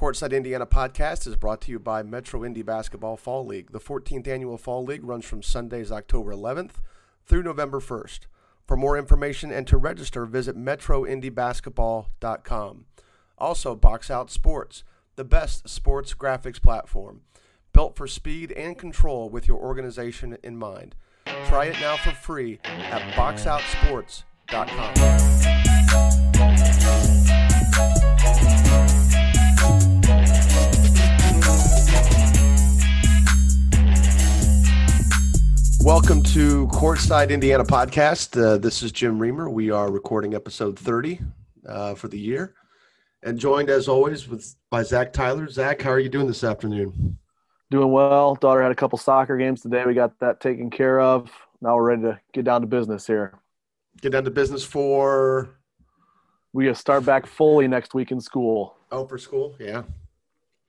Courtside Indiana podcast is brought to you by Metro Indy Basketball Fall League. The 14th annual Fall League runs from Sundays, October 11th through November 1st. For more information and to register, visit metroindybasketball.com. Also, Box Out Sports, the best sports graphics platform, built for speed and control with your organization in mind. Try it now for free at boxoutsports.com. Welcome to Courtside Indiana podcast. Uh, this is Jim Reamer. We are recording episode 30 uh, for the year, and joined as always with by Zach Tyler. Zach, how are you doing this afternoon? Doing well. Daughter had a couple soccer games today. We got that taken care of. Now we're ready to get down to business here. Get down to business for. We start back fully next week in school. Oh, for school, yeah.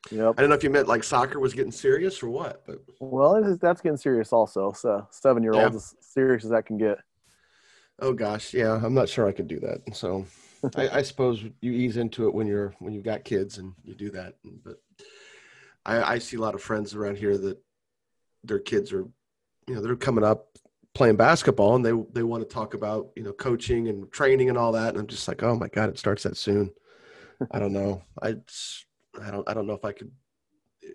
Yep. I don't know if you meant like soccer was getting serious or what, but well, that's getting serious also. So seven year olds yeah. as serious as that can get. Oh gosh, yeah, I'm not sure I could do that. So I, I, suppose you ease into it when you're when you've got kids and you do that. But I, I see a lot of friends around here that their kids are, you know, they're coming up playing basketball and they they want to talk about you know coaching and training and all that. And I'm just like, oh my god, it starts that soon. I don't know. I I don't I don't know if I could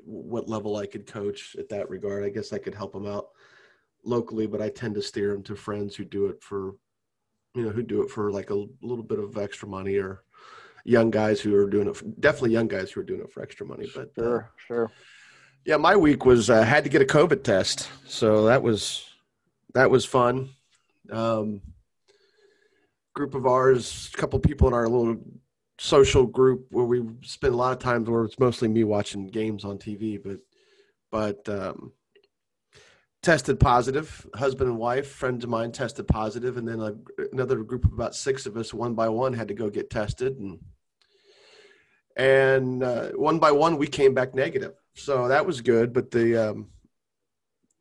what level I could coach at that regard. I guess I could help them out locally, but I tend to steer them to friends who do it for you know who do it for like a little bit of extra money or young guys who are doing it for, definitely young guys who are doing it for extra money but sure uh, sure yeah my week was uh, had to get a covid test. So that was that was fun. Um, group of ours a couple people in our little social group where we spend a lot of times where it's mostly me watching games on TV, but but um, tested positive. Husband and wife, friends of mine, tested positive, and then a, another group of about six of us, one by one, had to go get tested, and and uh, one by one we came back negative. So that was good, but the um,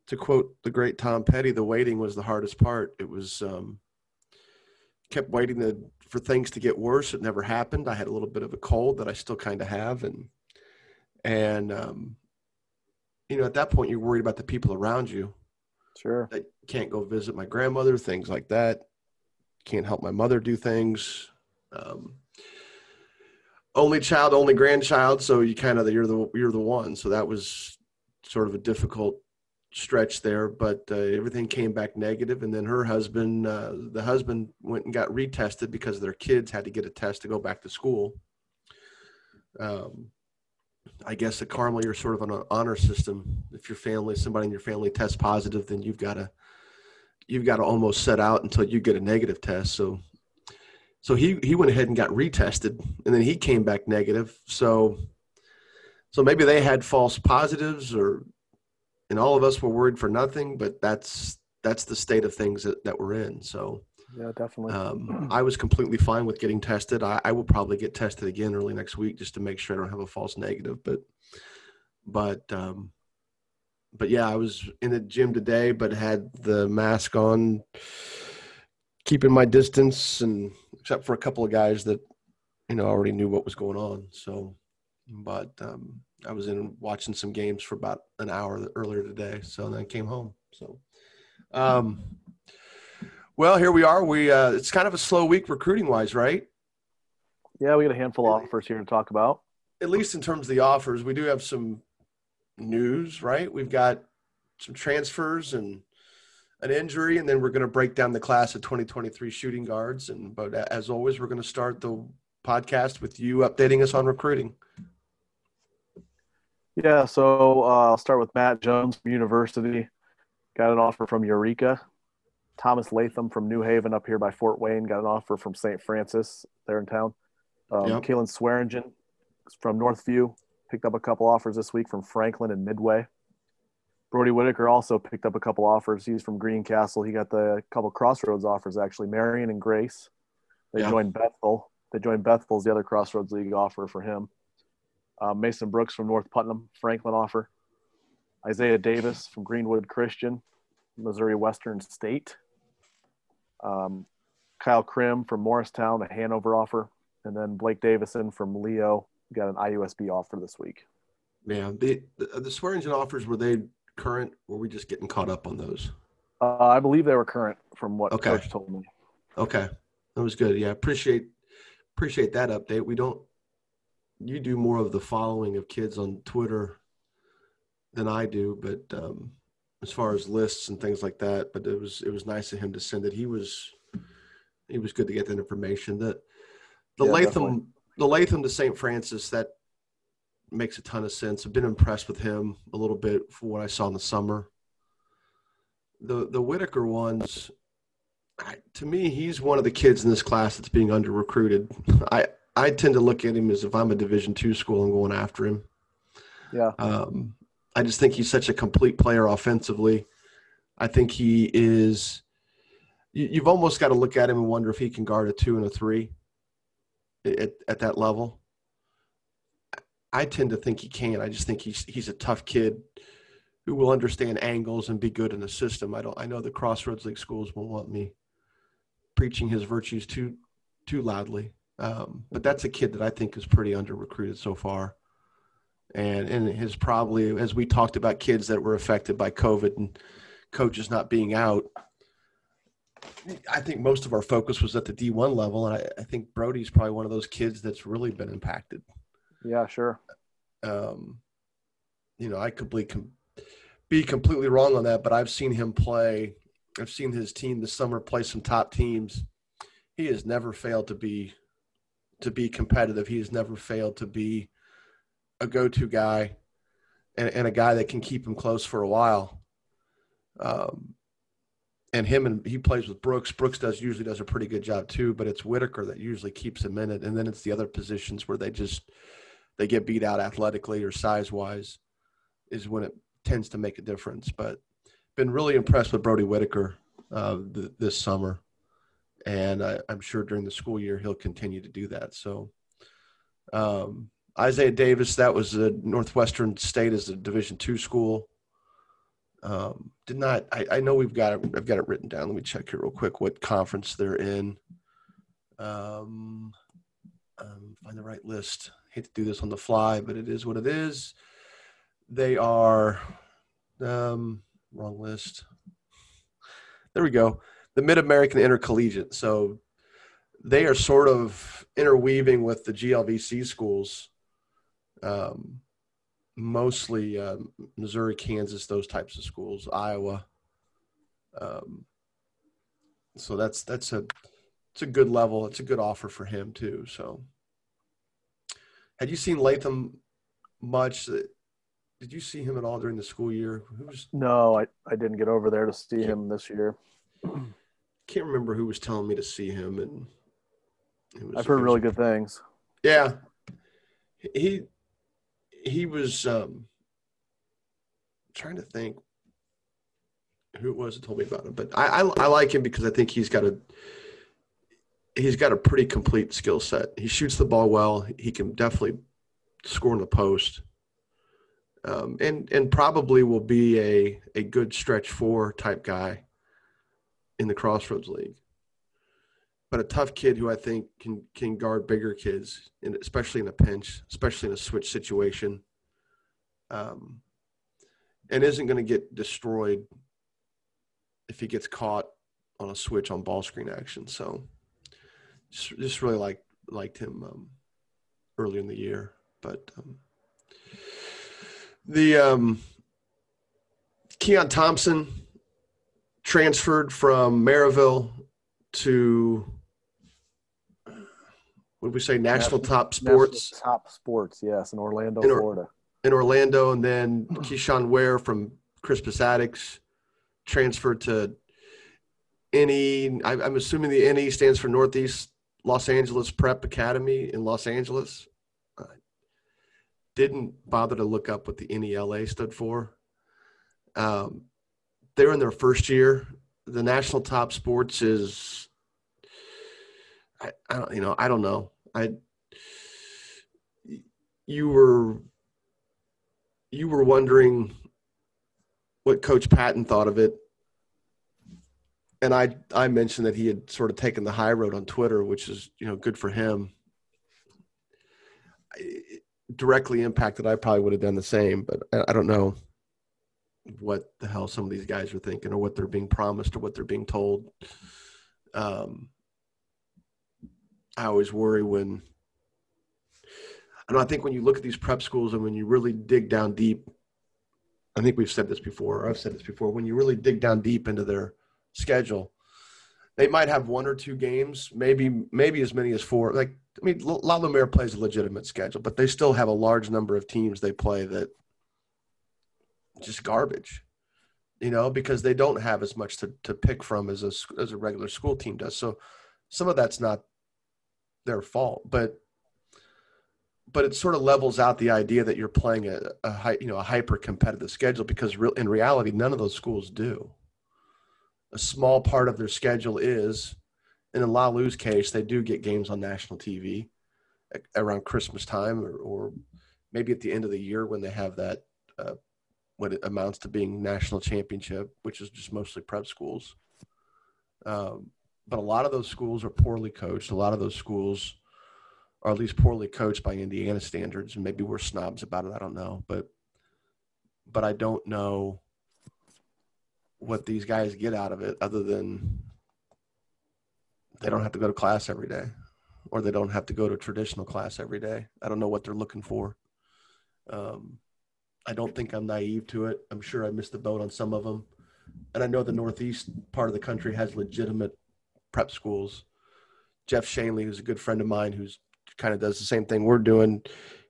to quote the great Tom Petty, the waiting was the hardest part. It was um, kept waiting to for things to get worse. It never happened. I had a little bit of a cold that I still kind of have, and and um, you know, at that point, you're worried about the people around you. Sure. That can't go visit my grandmother, things like that. Can't help my mother do things. Um, only child, only grandchild, so you kind of you're the you're the one. So that was sort of a difficult stretch there, but uh, everything came back negative. And then her husband, uh, the husband went and got retested because their kids had to get a test to go back to school. Um, I guess at Carmel, you're sort of on an honor system. If your family, somebody in your family tests positive, then you've got to you've got to almost set out until you get a negative test. So, so he he went ahead and got retested, and then he came back negative. So, so maybe they had false positives, or and all of us were worried for nothing, but that's that's the state of things that, that we're in. So yeah, definitely. Um, I was completely fine with getting tested. I, I, will probably get tested again early next week just to make sure I don't have a false negative. But but um, but yeah, I was in the gym today, but had the mask on, keeping my distance, and except for a couple of guys that you know already knew what was going on. So, but um, I was in watching some games for about an hour earlier today, so then I came home. So, um, well, here we are. We uh, it's kind of a slow week recruiting wise, right? Yeah, we got a handful of offers here to talk about. At least in terms of the offers, we do have some news, right? We've got some transfers and an injury, and then we're going to break down the class of 2023 shooting guards. And but as always, we're going to start the podcast with you updating us on recruiting. Yeah, so uh, I'll start with Matt Jones from University. Got an offer from Eureka. Thomas Latham from New Haven up here by Fort Wayne got an offer from St. Francis there in town. Um, yep. Kalen Swearingen from Northview picked up a couple offers this week from Franklin and Midway. Brody Whitaker also picked up a couple offers. He's from Greencastle. He got the couple Crossroads offers actually. Marion and Grace. They yep. joined Bethel. They joined Bethel's the other Crossroads League offer for him uh, Mason Brooks from North Putnam, Franklin offer. Isaiah Davis from Greenwood Christian, Missouri Western State. Um, Kyle Krim from Morristown, a Hanover offer. And then Blake Davison from Leo got an IUSB offer this week. Yeah, the the, the Swearingen offers were they current? Or were we just getting caught up on those? Uh, I believe they were current from what Okay. coach told me. Okay, that was good. Yeah, appreciate appreciate that update. We don't. You do more of the following of kids on Twitter than I do, but um, as far as lists and things like that, but it was it was nice of him to send it. He was he was good to get that information. That the Yeah, Latham definitely. the Latham to St. Francis that makes a ton of sense. I've been impressed with him a little bit for what I saw in the summer. The the Whitaker ones, I, to me, he's one of the kids in this class that's being under recruited. I I tend to look at him as if I'm a Division two school and going after him. Yeah. Um, I just think he's such a complete player offensively. I think he is. You, you've almost got to look at him and wonder if he can guard a two and a three at, at that level. I tend to think he can. I just think he's he's a tough kid who will understand angles and be good in the system. I don't. I know the Crossroads League schools won't want me preaching his virtues too too loudly, um, but that's a kid that I think is pretty under recruited so far and and his probably as we talked about kids that were affected by COVID and coaches not being out. I think most of our focus was at the D1 level, and I, I think Brody's probably one of those kids that's really been impacted. Yeah, sure. Um, you know, I could be, com- be completely wrong on that, but I've seen him play. I've seen his team this summer play some top teams. He has never failed to be to be competitive. He has never failed to be a go-to guy and, and a guy that can keep him close for a while. Um, and him and he plays with Brooks. Brooks does usually does a pretty good job too, but it's Whitaker that usually keeps him in it. And then it's the other positions where they just they get beat out athletically or size wise is when it tends to make a difference. But been really impressed with Brody Whitaker uh, th- this summer, and I, I'm sure during the school year he'll continue to do that. So. Um, Isaiah Davis, that was a Northwestern State as a Division two school. Um, did not. I, I know we've got it. I've got it written down. Let me check here real quick. What conference they're in? Um, um, find the right list. Hate to do this on the fly, but it is what it is. They are. Um, wrong list. There we go. The Mid American Intercollegiate. So they are sort of interweaving with the GLVC schools um, mostly um, Missouri, Kansas, those types of schools, Iowa. Um, so that's that's a it's a good level. It's a good offer for him too. So, had you seen Latham much? Did you see him at all during the school year? Who was No, I, I didn't get over there to see him this year. can't remember who was telling me to see him, and it was, I've heard really good things. Yeah, he he was um, trying to think who it was that told me about him, but I, I I like him because I think he's got a he's got a pretty complete skill set. He shoots the ball well. He can definitely score in the post, um, and and probably will be a a good stretch four type guy in the Crossroads League but a tough kid who I think can can guard bigger kids, and especially in a pinch, especially in a switch situation, um, and isn't going to get destroyed if he gets caught on a switch on ball screen action. So, just, just really like liked him um, early in the year, but um, the um, Keon Thompson transferred from Merrillville to what did we say? National National- Top Sports National Top Sports, yes, in Orlando, In Or- Florida. in Orlando, and then Keyshawn Ware from Crispus Attucks transferred to NE. I- I'm assuming the NE stands for Northeast Los Angeles Prep Academy in Los Angeles. I didn't bother to look up what the NELA stood for. Um, they're in their first year. The National Top Sports is, I, I don't, you know, I don't know. I, you were you were wondering what Coach Patton thought of it, and I I mentioned that he had sort of taken the high road on Twitter, which is you know good for him. I, directly impacted, I probably would have done the same. But I, I don't know what the hell some of these guys are thinking, or what they're being promised, or what they're being told. Um, I always worry when. I don't. I think when you look at these prep schools and when you really dig down deep, I think we've said this before. I've said this before. When you really dig down deep into their schedule, they might have one or two games, maybe maybe as many as four. Like I mean, La Lumiere plays a legitimate schedule, but they still have a large number of teams they play that just garbage. You know, because they don't have as much to, to pick from as a as a regular school team does. So some of that's not their fault, but but it sort of levels out the idea that you're playing a, a you know a hyper competitive schedule because re- in reality none of those schools do. A small part of their schedule is, and in La Lu's case, they do get games on national TV around Christmas time or, or maybe at the end of the year when they have that uh, what it amounts to being national championship, which is just mostly prep schools. Um, but a lot of those schools are poorly coached. A lot of those schools are at least poorly coached by Indiana standards, and maybe we're snobs about it. I don't know, but but I don't know what these guys get out of it other than they don't have to go to class every day or they don't have to go to traditional class every day. I don't know what they're looking for. Um, I don't think I'm naive to it. I'm sure I missed the boat on some of them. And I know the Northeast part of the country has legitimate prep schools. Jeff Shanley, who's a good friend of mine, who's kind of does the same thing we're doing.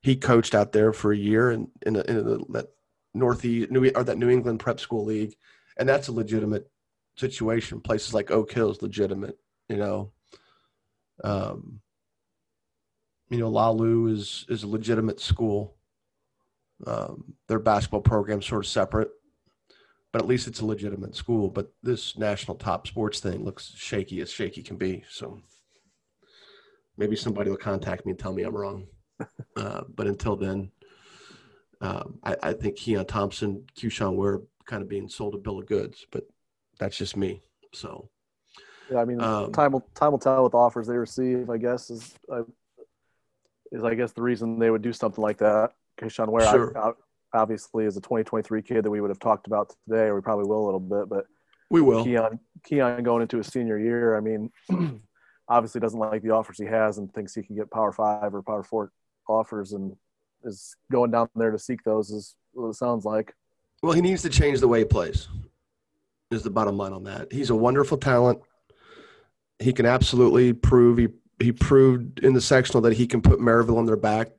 He coached out there for a year in, in, a, in a, that Northeast New, or that New England Prep School League, and that's a legitimate situation. Places like Oak Hill is legitimate, you know. Um, you know, Lalu is is a legitimate school. Um, their basketball program sort of separate, but at least it's a legitimate school. But this national top sports thing looks shaky as shaky can be. So maybe somebody will contact me and tell me I'm wrong. Uh, but until then, um, I, I, think Keon Thompson, Keyshawn Ware kind of being sold a bill of goods, but that's just me. So, yeah, I mean, um, time will time will tell with offers they receive. I guess is uh, is I guess the reason they would do something like that. Keyshawn Ware sure. I, obviously is a 2023 kid that we would have talked about today, or we probably will a little bit, but we will. Keon Keon going into his senior year. I mean, obviously doesn't like the offers he has and thinks he can get Power Five or Power Four offers, and is going down there to seek those. Is what it sounds like. Well, he needs to change the way he plays. Is the bottom line on that? He's a wonderful talent. He can absolutely prove he he proved in the sectional that he can put Merrillville on their back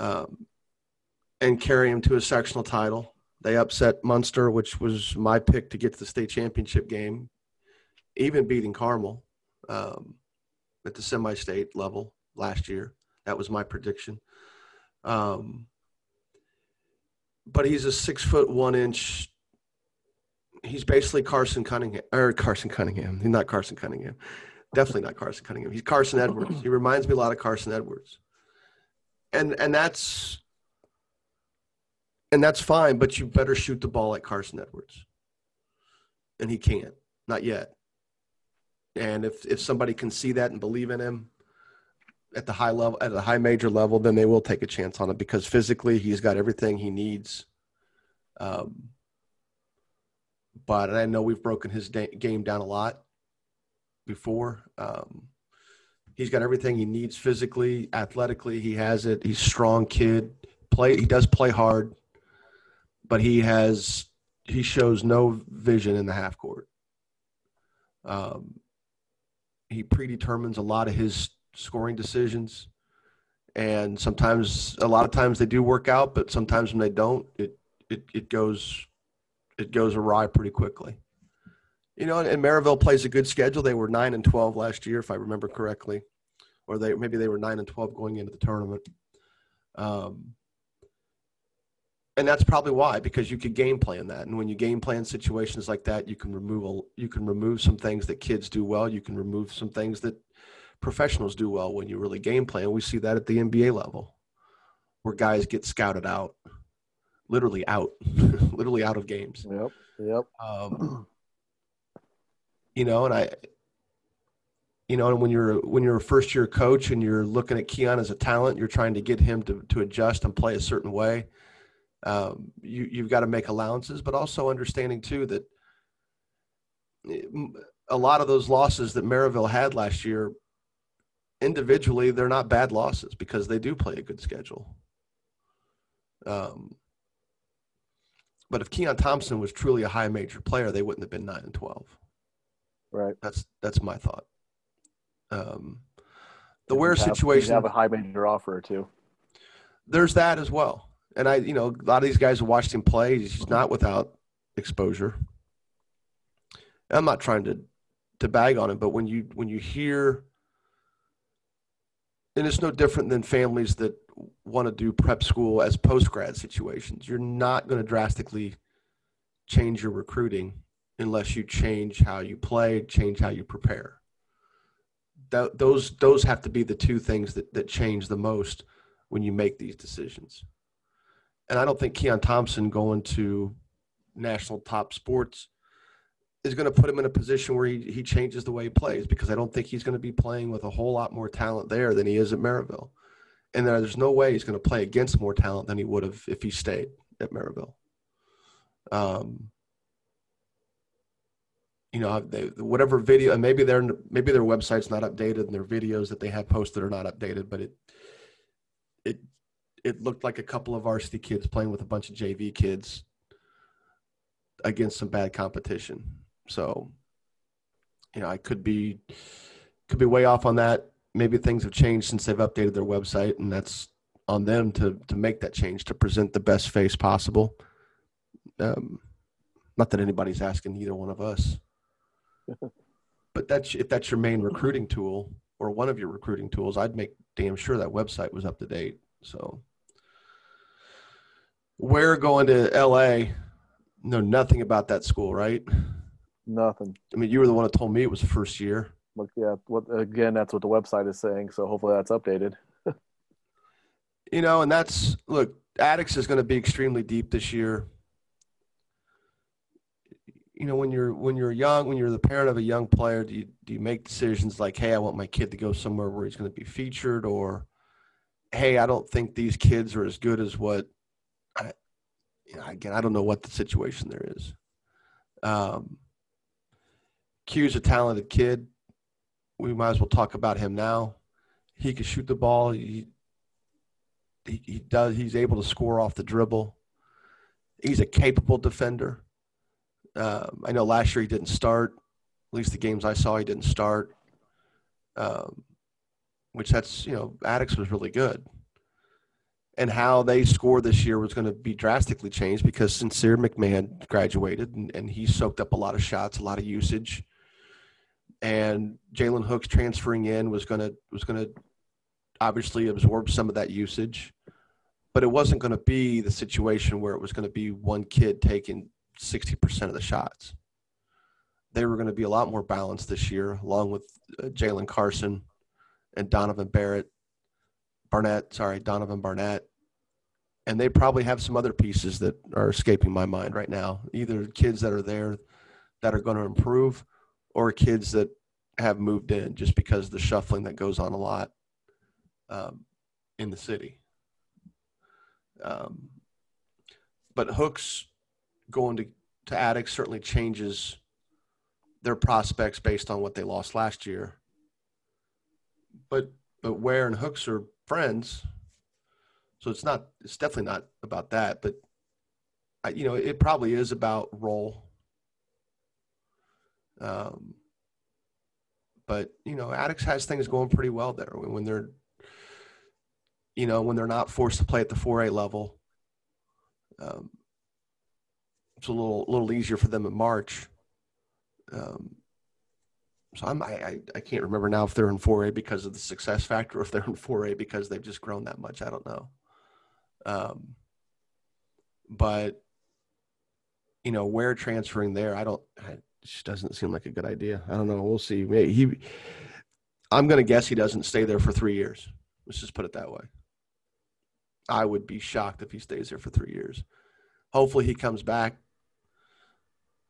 um, and carry him to a sectional title. They upset Munster, which was my pick to get to the state championship game, even beating Carmel um, at the semi-state level last year. That was my prediction. Um, but he's a six foot one inch. He's basically Carson Cunningham or Carson Cunningham. He's not Carson Cunningham. Definitely not Carson Cunningham. He's Carson Edwards. He reminds me a lot of Carson Edwards. And and that's and that's fine, but you better shoot the ball at Carson Edwards. And he can't. Not yet. And if if somebody can see that and believe in him at the high level, at a high major level, then they will take a chance on it because physically he's got everything he needs. Um, but I know we've broken his da- game down a lot before. Um, he's got everything he needs physically, athletically. He has it. He's strong kid. Play. He does play hard, but he has he shows no vision in the half court. Um, he predetermines a lot of his scoring decisions and sometimes a lot of times they do work out but sometimes when they don't it it, it goes it goes awry pretty quickly you know and merrillville plays a good schedule. They were 9 and 12 last year if i remember correctly. Or they maybe they were 9 and 12 going into the tournament. Um, and that's probably why because you could game plan that. And when you game plan situations like that you can remove a, you can remove some things that kids do well. You can remove some things that professionals do well when you really game plan. We see that at the nba level where guys get scouted out literally out literally out of games. Yep yep. Um, you know and i you know, and when you're when you're a first year coach and you're looking at Keon as a talent, you're trying to get him to to adjust and play a certain way. Um, you you've got to make allowances, but also understanding too that a lot of those losses that Merrillville had last year, individually, they're not bad losses because they do play a good schedule. Um, but if Keon Thompson was truly a high major player, they wouldn't have been nine and twelve. Right. That's that's my thought. Um, the Ware situation. have a high major offer or two. There's that as well, and I, you know, a lot of these guys have watched him play. He's not without exposure. I'm not trying to to bag on him, but when you when you hear, and it's no different than families that want to do prep school as post grad situations. You're not going to drastically change your recruiting unless you change how you play, change how you prepare those those have to be the two things that, that change the most when you make these decisions. And I don't think Keon Thompson going to national top sports is going to put him in a position where he, he changes the way he plays because I don't think he's going to be playing with a whole lot more talent there than he is at Merrillville. And there's no way he's going to play against more talent than he would have if he stayed at Merrillville. Um, you know they, whatever video and maybe their maybe their website's not updated and their videos that they have posted are not updated but it it it looked like a couple of varsity kids playing with a bunch of jv kids against some bad competition. So you know i could be could be way off on that. Maybe things have changed since they've updated their website and that's on them to to make that change to present the best face possible. Um, not that anybody's asking either one of us but that's if that's your main recruiting tool or one of your recruiting tools, I'd make damn sure that website was up to date. So we're going to LA, know nothing about that school, right? Nothing. I mean, you were the one that told me it was the first year. Look, yeah. What again? That's what the website is saying. So hopefully that's updated. you know, and that's look. Attucks is going to be extremely deep this year you know when you're when you're young when you're the parent of a young player do you do you make decisions like hey i want my kid to go somewhere where he's going to be featured or hey i don't think these kids are as good as what i you know, again i don't know what the situation there is. Um q's a talented kid. We might as well talk about him now. He can shoot the ball. He he, he does he's able to score off the dribble. He's a capable defender um, I know last year he didn't start. At least the games I saw, he didn't start. Um, which that's you know Attucks was really good. And how they score this year was going to be drastically changed because Sincere McMahon graduated and, and he soaked up a lot of shots, a lot of usage. And Jalen Hooks transferring in was going to was going to obviously absorb some of that usage, but it wasn't going to be the situation where it was going to be one kid taking 60% of the shots. They were going to be a lot more balanced this year, along with uh, Jalen Carson and Donovan Barrett, Barnett, sorry, Donovan Barnett. And they probably have some other pieces that are escaping my mind right now. Either kids that are there that are going to improve or kids that have moved in just because the shuffling that goes on a lot um, in the city. Um, but Hooks going to, to Attucks certainly changes their prospects based on what they lost last year. But but Ware and Hooks are friends, so it's not. It's definitely not about that. But I, you know, it probably is about role. Um, but you know, Attucks has things going pretty well there when they're, you know, when they're not forced to play at the 4A level. Um, it's a little little easier for them in March. Um, so I'm, I, I, can't remember now if they're in 4A because of the success factor or if they're in 4A because they've just grown that much. I don't know. Um, but you know, Ware transferring there, I don't. It just doesn't seem like a good idea. I don't know. We'll see. Maybe he. I'm going to guess he doesn't stay there for three years. Let's just put it that way. I would be shocked if he stays there for three years. Hopefully, he comes back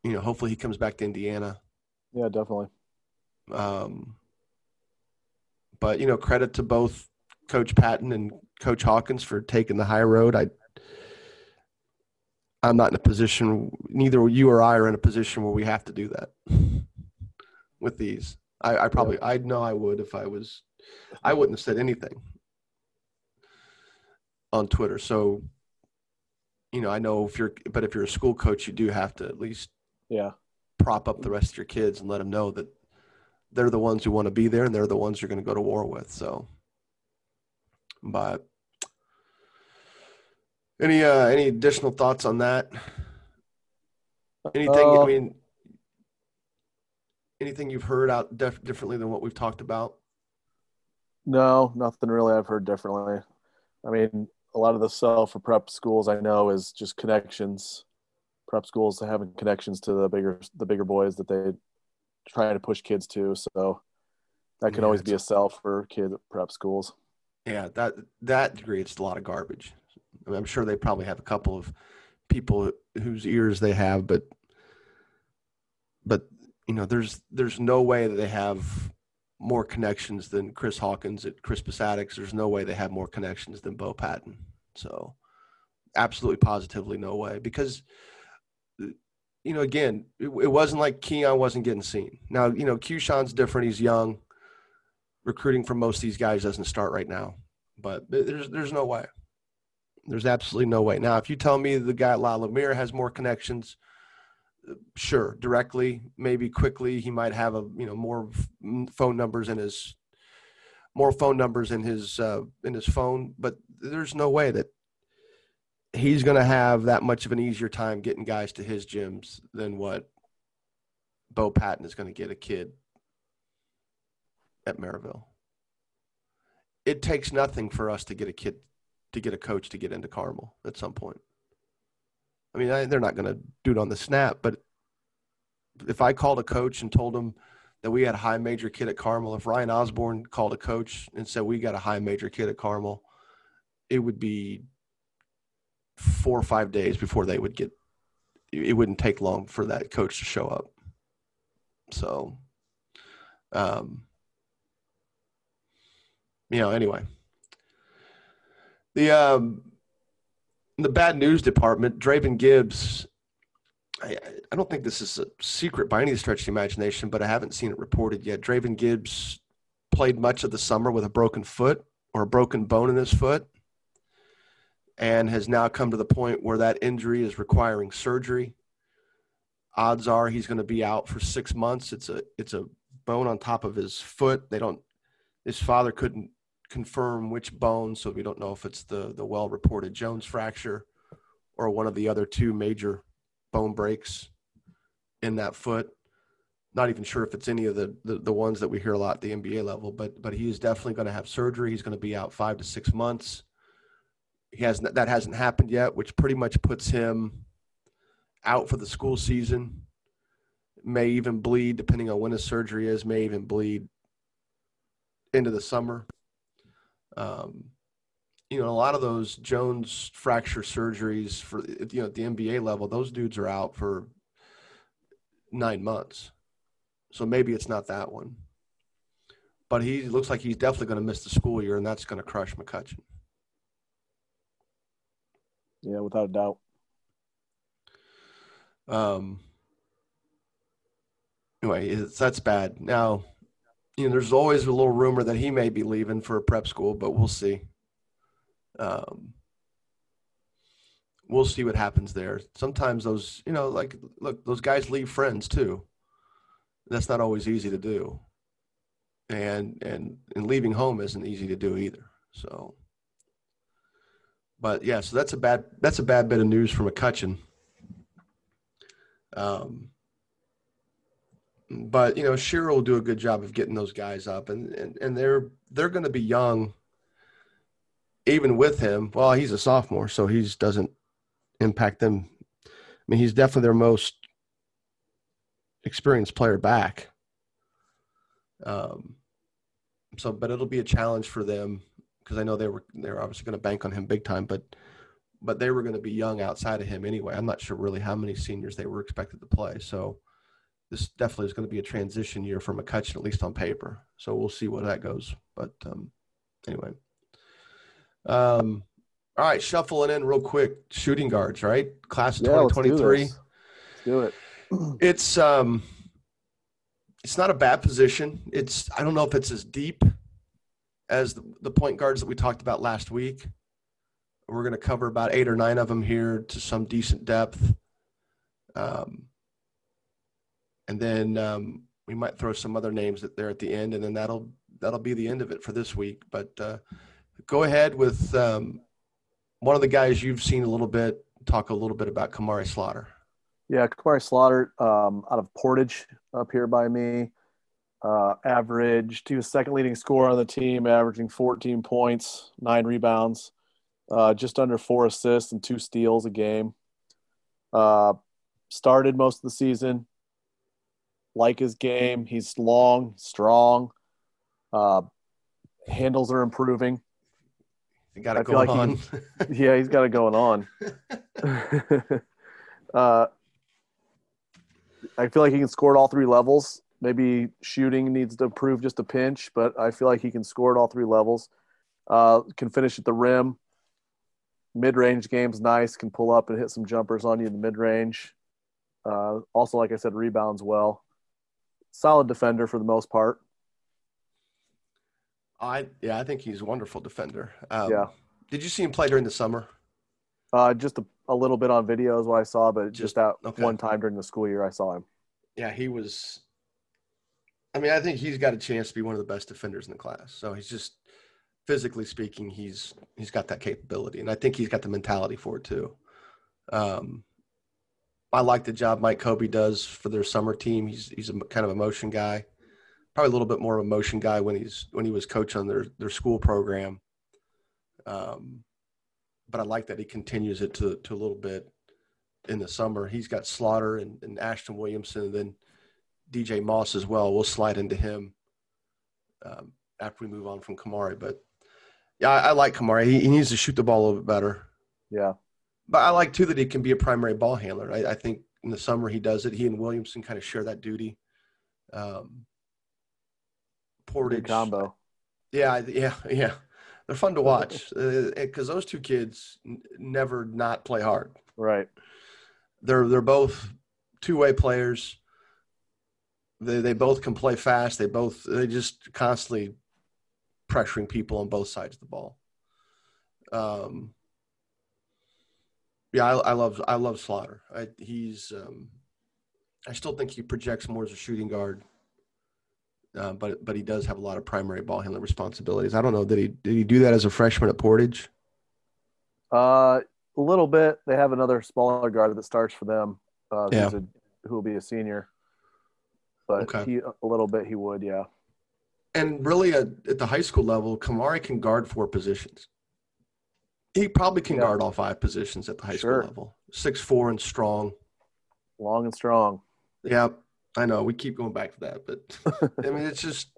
you know, hopefully he comes back to Indiana. Yeah, definitely. Um, but you know, credit to both Coach Patton and Coach Hawkins for taking the high road. I I'm not in a position. Neither you or I are in a position where we have to do that with these. I, I probably I know I would if I was. I wouldn't have said anything on Twitter. So, you know, I know if you're, but if you're a school coach, you do have to at least Yeah. prop up the rest of your kids and let them know that they're the ones who want to be there and they're the ones you're going to go to war with. So, but any uh any additional thoughts on that? Anything? Uh, I mean, anything you've heard out def- differently than what we've talked about? No, nothing really I've heard differently. I mean, a lot of the stuff for prep schools I know is just connections. Prep schools having connections to the bigger the bigger boys that they trying to push kids to. So that can Yeah, always be a sell for kids at prep schools. Yeah, that that creates a lot of garbage. I mean, I'm sure they probably have a couple of people whose ears they have, but but you know, there's there's no way that they have more connections than Chris Hawkins at Crispus Attucks. There's no way they have more connections than Bo Patton. So, absolutely, positively, no way. Because you know, again, it, it wasn't like Keon wasn't getting seen. Now, you know, Keyshawn's different. He's young. Recruiting for most of these guys doesn't start right now, but there's there's no way. There's absolutely no way. Now, if you tell me the guy at La Lumiere has more connections, sure, directly, maybe quickly, he might have a you know more phone numbers in his more phone numbers in his uh, in his phone, but there's no way that he's going to have that much of an easier time getting guys to his gyms than what Bo Patton is going to get a kid at Merrillville. It takes nothing for us to get a kid to get a coach to get into Carmel at some point. I mean, I, they're not going to do it on the snap, but if I called a coach and told him that we had a high major kid at Carmel, if Ryan Osborn called a coach and said we got a high major kid at Carmel, it would be four or five days before they would get. It wouldn't take long for that coach to show up. So, um, you know, anyway, the um, the bad news department, Draven Gibbs. I, I don't think this is a secret by any stretch of the imagination, but I haven't seen it reported yet. Draven Gibbs played much of the summer with a broken foot or a broken bone in his foot and has now come to the point where that injury is requiring surgery. Odds are he's going to be out for six months. It's a it's a bone on top of his foot. They don't. His father couldn't confirm which bone, so we don't know if it's the the well reported Jones fracture or one of the other two major bone breaks in that foot. Not even sure if it's any of the, the, the ones that we hear a lot at the NBA level, but but he is definitely going to have surgery. He's going to be out five to six months. He has that hasn't happened yet, which pretty much puts him out for the school season. May even bleed, depending on when his surgery is. May even bleed into the summer. Um, you know, a lot of those Jones fracture surgeries for you know at the NBA level, those dudes are out for nine months. So maybe it's not that one, but he looks like he's definitely going to miss the school year, and that's going to crush McCutcheon. Yeah, without a doubt. Um. Anyway, that's bad. Now, you know, there's always a little rumor that he may be leaving for a prep school, but we'll see. Um, we'll see what happens there. Sometimes those, you know, like look, those guys leave friends too. That's not always easy to do, and and and leaving home isn't easy to do either. So, but yeah, so that's a bad that's a bad bit of news for McCutcheon. Um, but you know, Shearer will do a good job of getting those guys up, and and, and they're they're going to be young. Even with him, well, he's a sophomore, so he doesn't impact them. I mean, he's definitely their most experienced player back. Um, so, but it'll be a challenge for them because I know they were they're obviously going to bank on him big time, but but they were going to be young outside of him anyway. I'm not sure really how many seniors they were expected to play. So this definitely is going to be a transition year for McCutcheon, at least on paper. So we'll see where that goes. But um, anyway. Um, all right, shuffling in real quick. Shooting guards, right? Class of Yeah, let's do 2023. Let's do it. It's um it's not a bad position. It's I don't know if it's as deep as the, point guards that we talked about last week. We're going to cover about eight or nine of them here to some decent depth. Um, and then um, we might throw some other names there at the end, and then that'll that'll be the end of it for this week. But uh, go ahead with um, one of the guys you've seen a little bit. Talk a little bit about Kamari Slaughter. Yeah, Kamari Slaughter um, out of Portage up here by me. Uh, averaged, he was second leading scorer on the team, averaging 14 points, nine rebounds, uh, just under four assists and two steals a game. Uh, started most of the season. Like his game, he's long, strong. Uh, handles are improving. You got it going like on. he- Yeah, he's got it going on. uh, I feel like he can score at all three levels. Maybe shooting needs to improve just a pinch, but I feel like he can score at all three levels. Uh, can finish at the rim. Mid range game's nice. Can pull up and hit some jumpers on you in the mid range. Uh, also, like I said, rebounds well. Solid defender for the most part. I yeah, I think he's a wonderful defender. Um, Yeah. Did you see him play during the summer? Uh, just a, a little bit on video is what I saw, but just, Just- that okay. one time during the school year I saw him. Yeah, he was. I mean, I think he's got a chance to be one of the best defenders in the class. So he's just physically speaking, he's he's got that capability, and I think he's got the mentality for it too. Um, I like the job Mike Kobe does for their summer team. He's he's a kind of a motion guy, probably a little bit more of a motion guy when he's when he was coach on their their school program. Um, but I like that he continues it to to a little bit in the summer. He's got Slaughter and, and Ashton Williamson, and then DJ Moss as well. We'll slide into him um, after we move on from Kamari. But yeah, I, I like Kamari. He, he needs to shoot the ball a little bit better. Yeah. But I like too that he can be a primary ball handler. I, I think in the summer he does it. He and Williamson kind of share that duty. Um, Portage Good combo. yeah, yeah, yeah. They're fun to watch because those two kids n- never not play hard. Right. They're they're both two way players. They they both can play fast. They both they just constantly pressuring people on both sides of the ball. Um, yeah, I, I love I love Slaughter. I, he's um, I still think he projects more as a shooting guard, uh, but but he does have a lot of primary ball handling responsibilities. I don't know did he did he do that as a freshman at Portage? Uh, a little bit. They have another smaller guard that starts for them. Uh, Yeah. a, who will be a senior. But Okay. he a little bit he would, yeah. And really, at, at the high school level, Kamari can guard four positions. He probably can Yeah. guard all five positions at the high Sure. school level. Six four and strong. Long and strong. Yeah, I know. We keep going back to that, but I mean, it's just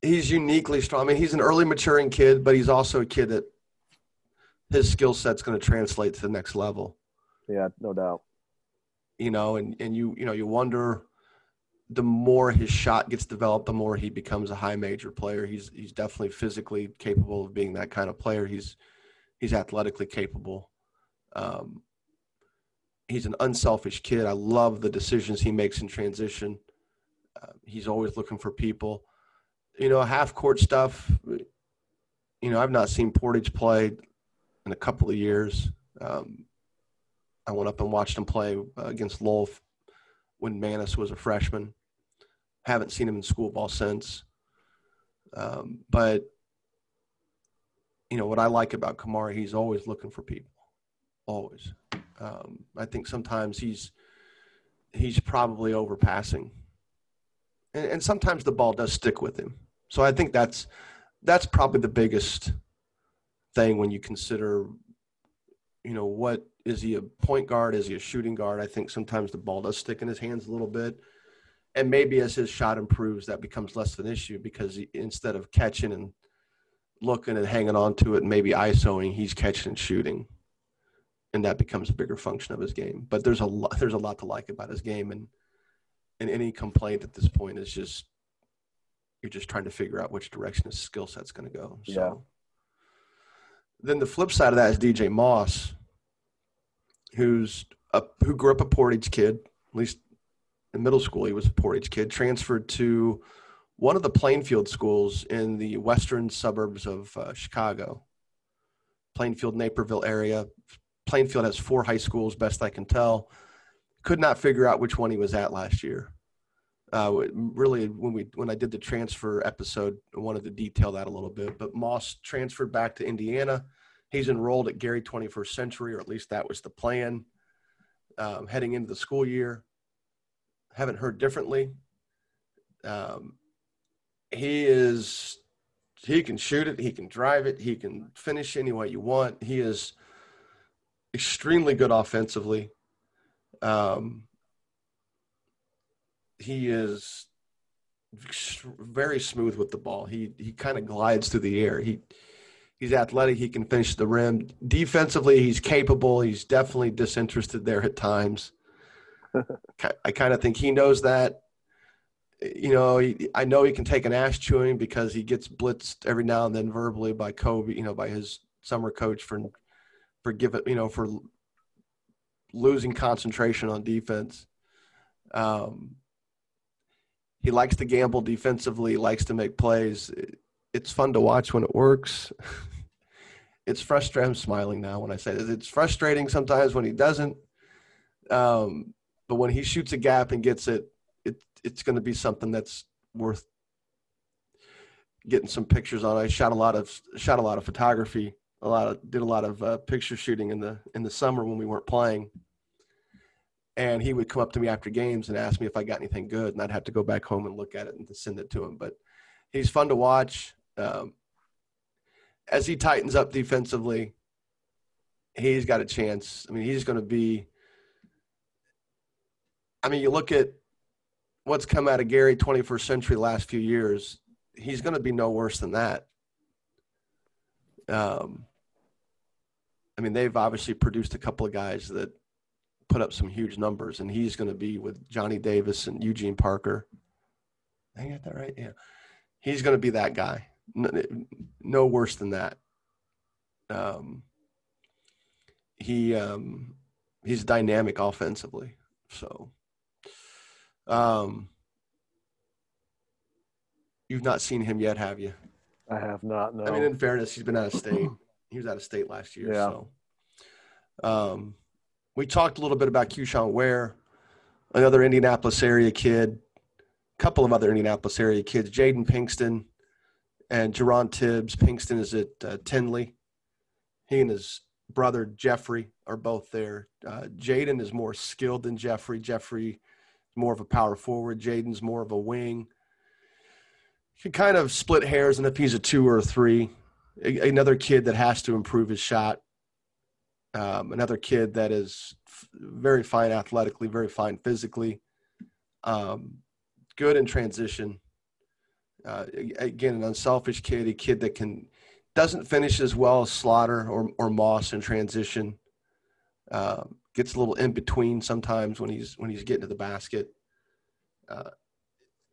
he's uniquely strong. I mean, he's an early maturing kid, but he's also a kid that his skill set's going to translate to the next level. Yeah, no doubt. You know, and and you you know you wonder the more his shot gets developed, the more he becomes a high major player. He's he's definitely physically capable of being that kind of player. He's he's athletically capable. Um, he's an unselfish kid. I love the decisions he makes in transition. Uh, he's always looking for people. You know, half court stuff. You know, I've not seen Portage play in a couple of years. Um, I went up and watched him play uh, against Lowell when Manis was a freshman. Haven't seen him in school ball since. Um, but you know what I like about Kamari, he's always looking for people, always. Um, I think sometimes he's he's probably overpassing, and, and sometimes the ball does stick with him. So I think that's that's probably the biggest thing when you consider, you know, what is he a point guard? Is he a shooting guard? I think sometimes the ball does stick in his hands a little bit. And maybe as his shot improves, that becomes less of an issue because he, instead of catching and looking and hanging on to it and maybe ISOing, he's catching and shooting. And that becomes a bigger function of his game. But there's a lot, there's a lot to like about his game. And and any complaint at this point is just you're just trying to figure out which direction his skill set's going to go. So Yeah. then the flip side of that is DJ Moss, who's a, who grew up a Portage kid. At least in middle school, he was a Portage kid. Transferred to one of the Plainfield schools in the western suburbs of uh, Chicago, Plainfield, Naperville area. Plainfield has four high schools, best I can tell. Could not figure out which one he was at last year. Uh, really, when we when I did the transfer episode, I wanted to detail that a little bit. But Moss transferred back to Indiana. He's enrolled at Gary 21st Century, or at least that was the plan um, heading into the school year. Haven't heard differently. Um, he is he can shoot it, he can drive it, he can finish any way you want. He is extremely good offensively. Um, he is very smooth with the ball. He he kind of glides through the air. He he's athletic. He can finish the rim. Defensively, he's capable. He's definitely disinterested there at times. I kind of think he knows that. You know, he, I know he can take an ass chewing because he gets blitzed every now and then verbally by Kobe. You know, by his summer coach for for giving you know for losing concentration on defense. Um, he likes to gamble defensively, likes to make plays. It's fun to watch when it works. it's frustrating. I'm smiling now when I say this. It's frustrating sometimes when he doesn't. Um, but when he shoots a gap and gets it, it it's going to be something that's worth getting some pictures on. I shot a lot of shot a lot of photography, a lot of did a lot of uh, picture shooting in the in the summer when we weren't playing and he would come up to me after games and ask me if I got anything good, and I'd have to go back home and look at it and send it to him. But he's fun to watch. Um, as he tightens up defensively, he's got a chance. I mean, he's going to be. I mean, you look at what's come out of Gary 21st century last few years. He's going to be no worse than that. Um, I mean, they've obviously produced a couple of guys that put up some huge numbers, and he's going to be with Johnny Davis and Eugene Parker. I got that right. Yeah, he's going to be that guy. No, no worse than that. Um, he um, he's dynamic offensively. So, um, you've not seen him yet, have you? I have not. No. I mean, in fairness, he's been out of state. He was out of state last year. Yeah. So, um, we talked a little bit about Keyshawn Ware, another Indianapolis area kid, a couple of other Indianapolis area kids, Jaden Pinkston and Jerron Tibbs. Pinkston is at uh, Tindley. He and his brother Jeffrey are both there. Uh, Jaden is more skilled than Jeffrey. Jeffrey more of a power forward. Jaden's more of a wing. Can kind of split hairs, and if he's a two or a three, a- another kid that has to improve his shot um, another kid that is f- very fine athletically, very fine physically, um, good in transition. Uh, again, an unselfish kid, a kid that can doesn't finish as well as Slaughter or or Moss in transition. Um, gets a little in between sometimes when he's when he's getting to the basket. Uh,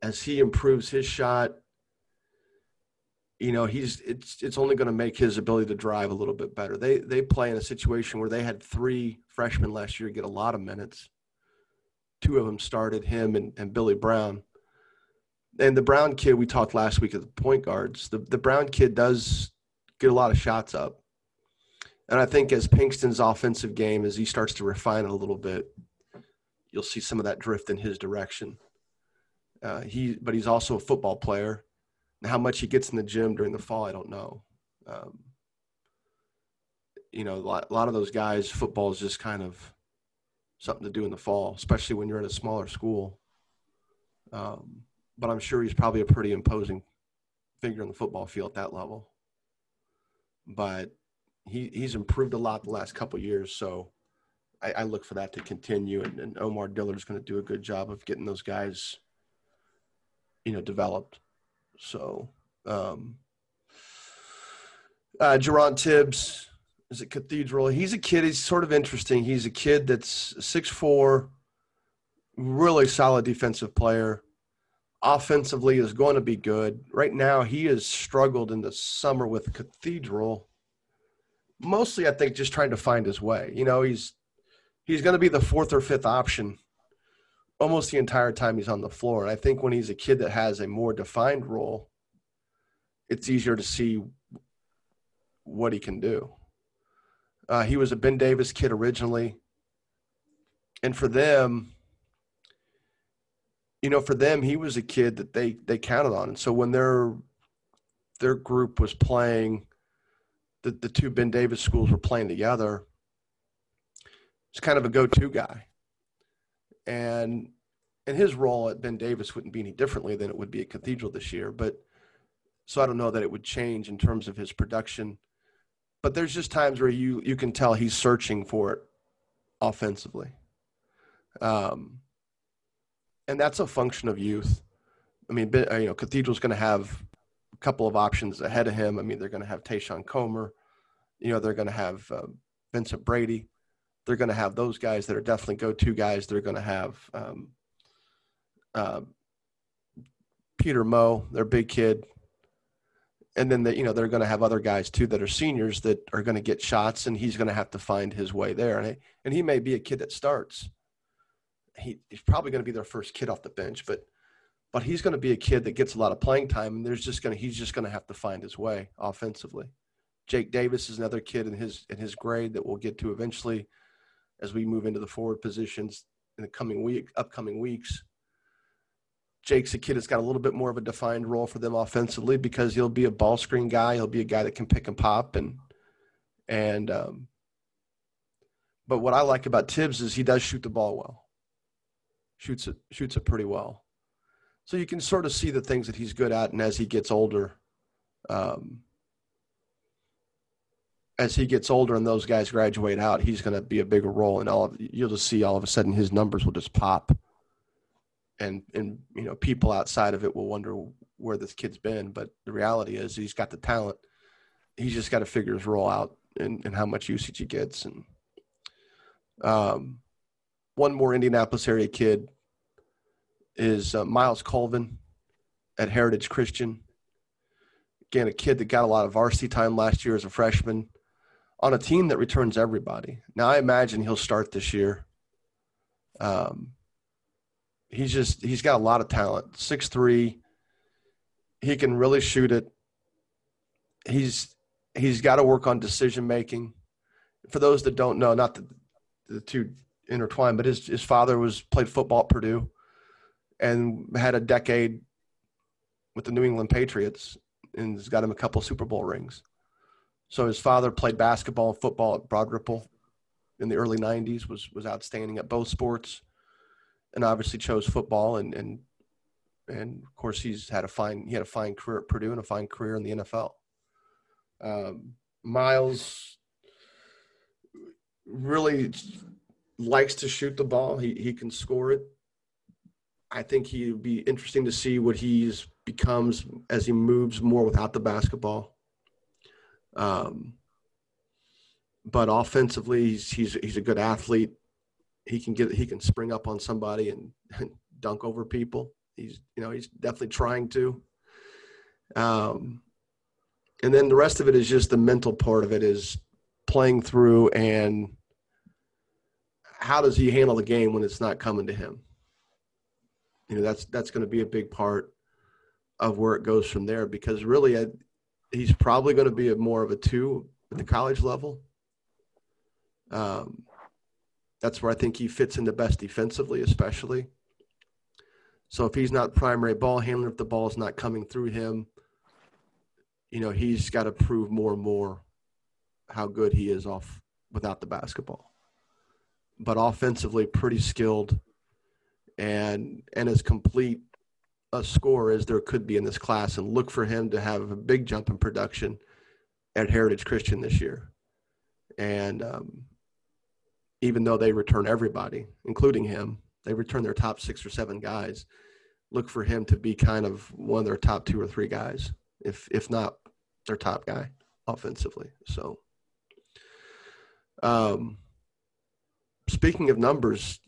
as he improves his shot, you know he's it's it's only going to make his ability to drive a little bit better. They they play in a situation where they had three freshmen last year get a lot of minutes. Two of them started him and, and Billy Brown. And the Brown kid we talked last week of the point guards. The the Brown kid does get a lot of shots up. And I think as Pinkston's offensive game, as he starts to refine it a little bit, you'll see some of that drift in his direction. Uh, he, but he's also a football player. How much he gets in the gym during the fall, I don't know. Um, you know, a lot, a lot of those guys, football is just kind of something to do in the fall, especially when you're in a smaller school. Um, but I'm sure he's probably a pretty imposing figure on the football field at that level. But he, he's improved a lot the last couple years, so I, I look for that to continue. And, and Omar Dillard's going to do a good job of getting those guys, you know, developed. So, um, uh, Jerron Tibbs is at Cathedral. He's a kid. He's sort of interesting. He's a kid that's six four, really solid defensive player. Offensively is going to be good. Right now, he has struggled in the summer with Cathedral. Mostly, I think, just trying to find his way. You know, he's he's going to be the fourth or fifth option almost the entire time he's on the floor. And I think when he's a kid that has a more defined role, it's easier to see what he can do. Uh, he was a Ben Davis kid originally. And for them, you know, for them, he was a kid that they they counted on. And so when their their group was playing, the, the two Ben Davis schools were playing together, it's kind of a go-to guy. And and his role at Ben Davis wouldn't be any differently than it would be at Cathedral this year. But so I don't know that it would change in terms of his production. But there's just times where you you can tell he's searching for it offensively. Um, and that's a function of youth. I mean, you know, Cathedral's going to have couple of options ahead of him. I mean, they're going to have Tayshawn Comer. You know, they're going to have uh, Vincent Brady. They're going to have those guys that are definitely go-to guys. They're going to have um, uh, Peter Moe, their big kid, and then the, you know they're going to have other guys too that are seniors that are going to get shots, and he's going to have to find his way there. And he, and he may be a kid that starts. He, he's probably going to be their first kid off the bench, but but he's going to be a kid that gets a lot of playing time, and there's just going to he's just going to have to find his way offensively. Jake Davis is another kid in his in his grade that we'll get to eventually as we move into the forward positions in the coming week upcoming weeks. Jake's a kid that's got a little bit more of a defined role for them offensively because he'll be a ball screen guy. He'll be a guy that can pick and pop and and um, but what I like about Tibbs is he does shoot the ball well. Shoots it shoots it pretty well. So you can sort of see the things that he's good at, and as he gets older, um, as he gets older and those guys graduate out, he's going to be a bigger role, and all of, you'll just see all of a sudden his numbers will just pop. And and you know people outside of it will wonder where this kid's been but the reality is he's got the talent. He's just got to figure his role out and, and how much usage he gets and um, one more indianapolis area kid is uh, miles colvin at heritage christian again a kid that got a lot of varsity time last year as a freshman on a team that returns everybody now i imagine he'll start this year um, he's just he's got a lot of talent. Six three, he can really shoot it. He's he's got to work on decision making. For those that don't know, not the, the two intertwined, but his his father was played football at Purdue, and had a decade with the New England Patriots, and has got him a couple Super Bowl rings. So his father played basketball and football at Broad Ripple in the early '90s. was was outstanding at both sports and obviously chose football and and and of course he's had a fine he had a fine career at Purdue and a fine career in the NFL. Um, Miles really likes to shoot the ball. He he can score it. I think he'd be interesting to see what he's becomes as he moves more without the basketball. Um, but offensively, he's he's he's a good athlete he can get he can spring up on somebody and, and dunk over people. He's you know he's definitely trying to. Um, and then the rest of it is just the mental part of it is playing through and how does he handle the game when it's not coming to him. You know that's that's going to be a big part of where it goes from there because really I, he's probably going to be a more of a two at the college level. Um, that's where I think he fits in the best defensively, especially. So if he's not primary ball handler, if the ball is not coming through him, you know, he's got to prove more and more how good he is off without the basketball. But offensively, pretty skilled and and as complete a score as there could be in this class. And look for him to have a big jump in production at Heritage Christian this year. And um, even though they return everybody, including him, they return their top six or seven guys. Look for him to be kind of one of their top two or three guys, if if not their top guy offensively. So, um, speaking of numbers,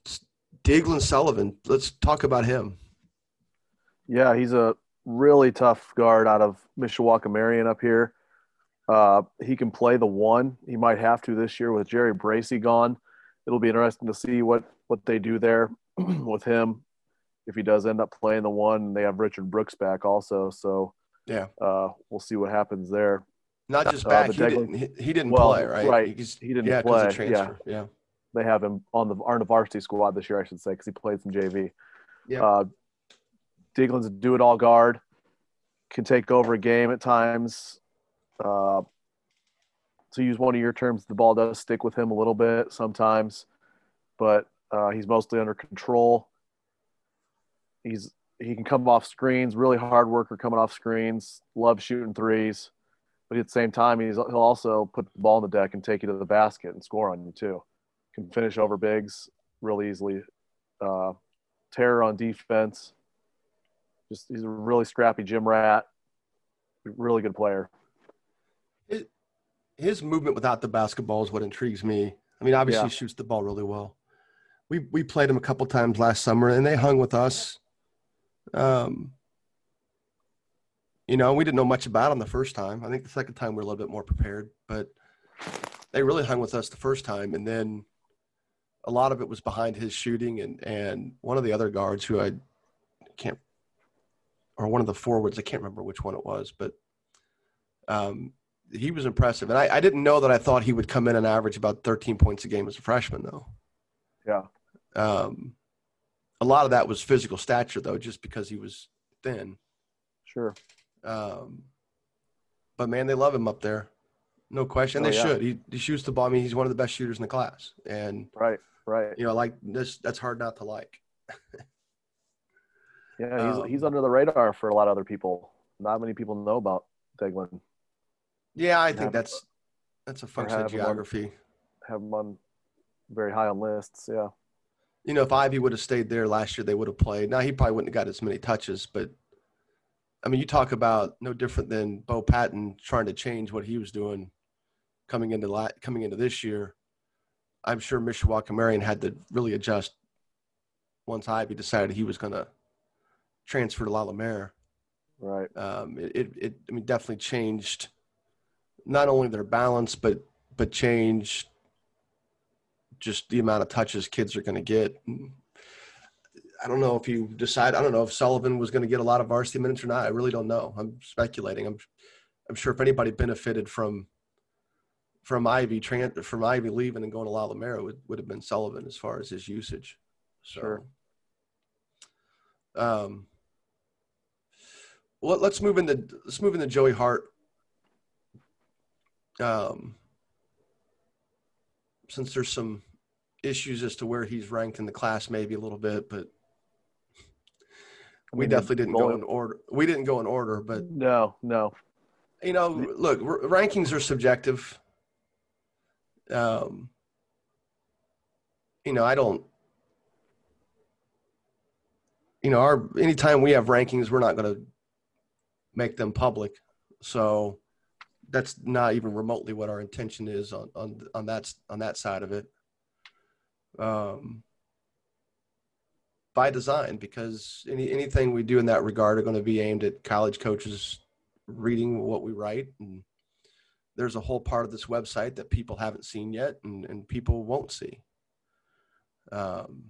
Declan Sullivan. Let's talk about him. Yeah, he's a really tough guard out of Mishawaka Marian up here. Uh, he can play the one. He might have to this year with Jerry Bracy gone. It'll be interesting to see what what they do there with him if he does end up playing the one. They have Richard Brooks back also, so yeah, uh, we'll see what happens there. Not just uh, back, uh, he, didn't, he, he, didn't well, play, right? Right, He's, he didn't yeah, play. Yeah, yeah. They have him on the on the varsity squad this year, I should say, because he played some JV. Yeah. Uh, Declan's a do it all guard, can take over a game at times. Uh, to use one of your terms, the ball does stick with him a little bit sometimes, but uh, he's mostly under control. He's he can come off screens, really hard worker coming off screens, loves shooting threes, but at the same time, he's he'll also put the ball in the deck and take you to the basket and score on you too. Can finish over bigs really easily. Uh, terror on defense. Just he's a really scrappy gym rat. Really good player. It, his movement without the basketball is what intrigues me. I mean, obviously, yeah. he shoots the ball really well. We we played him a couple times last summer, and they hung with us. Um, you know, we didn't know much about him the first time. I think the second time we are a little bit more prepared, but they really hung with us the first time, and then a lot of it was behind his shooting and and one of the other guards who I can't or one of the forwards I can't remember which one it was, but um, he was impressive. And I, I, didn't know that I thought he would come in and average about 13 points a game as a freshman, though. Yeah. Um, a lot of that was physical stature, though, just because he was thin. Sure. Um, but man, they love him up there, no question. Oh, they yeah. should. He, he shoots the ball. I mean, he's one of the best shooters in the class, and right, right. You know, like this, that's hard not to like. yeah, he's um, he's under the radar for a lot of other people. Not many people know about Declan. Yeah, I think that's that's a function of geography. On, have them on very high on lists. Yeah. You know, if Ivey would have stayed there last year, they would have played. Now he probably wouldn't have got as many touches, but I mean, you talk about no different than Bo Patton trying to change what he was doing coming into la- coming into this year. I'm sure Mishawaka Marian had to really adjust once Ivey decided he was going to transfer to La Lumiere. Right. Um, it, it, it, I mean, definitely changed not only their balance, but but change just the amount of touches kids are going to get. I don't know if you decide. I don't know if Sullivan was going to get a lot of varsity minutes or not. I really don't know. I'm speculating. I'm I'm sure if anybody benefited from from Ivey from Ivey leaving and going to La Lumiere would, would have been Sullivan as far as his usage. So, sure. Um, well, let's move into let's move into Joey Hart um, since there's some issues as to where he's ranked in the class, maybe a little bit, but we definitely didn't go in order. We didn't go in order, but no, no. You know, look, rankings are subjective. Um, you know, I don't. You know, our anytime we have rankings, we're not going to make them public. So, that's not even remotely what our intention is on on on that on that side of it. Um, by design, because any anything we do in that regard are going to be aimed at college coaches reading what we write, and there's a whole part of this website that people haven't seen yet, and and people won't see. Um,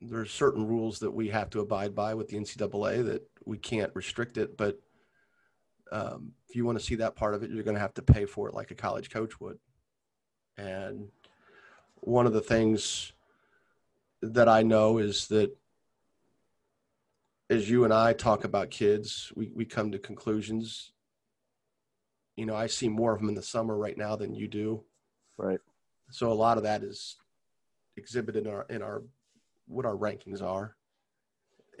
there's certain rules that we have to abide by with the NCAA that we can't restrict it, but um, if you want to see that part of it, you're going to have to pay for it like a college coach would. And one of the things that I know is that as you and I talk about kids, we, we come to conclusions. You know, I see more of them in the summer right now than you do. Right. So a lot of that is exhibited in our in our what our rankings are,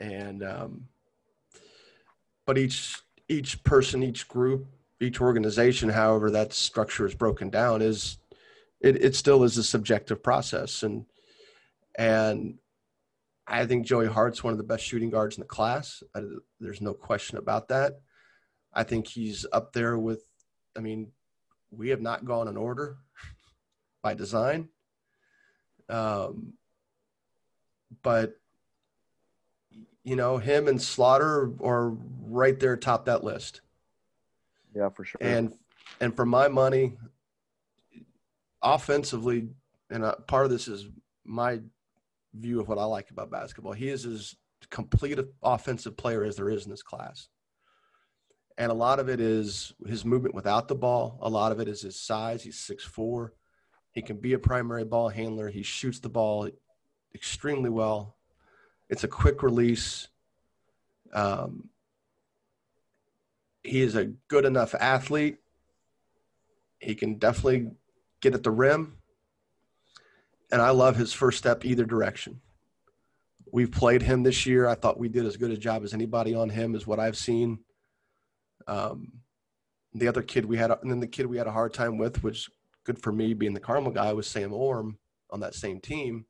and um, but each each person, each group, each organization, however that structure is broken down, is it, it still is a subjective process. And and I think Joey Hart's one of the best shooting guards in the class. I, there's no question about that. I think he's up there with. I mean, we have not gone in order by design. Um, but you know, him and Slaughter are right there top that list. Yeah, for sure. And and for my money, offensively, and uh, part of this is my view of what I like about basketball. He is as complete an offensive player as there is in this class. And a lot of it is his movement without the ball. A lot of it is his size. He's 6'4. He can be a primary ball handler. He shoots the ball extremely well. It's a quick release. Um, he is a good enough athlete. He can definitely get at the rim. And I love his first step either direction. We've played him this year. I thought we did as good a job as anybody on him, is what I've seen. Um, the other kid we had, and then the kid we had a hard time with, which good for me being the Carmel guy, was Sam Orm on that same team.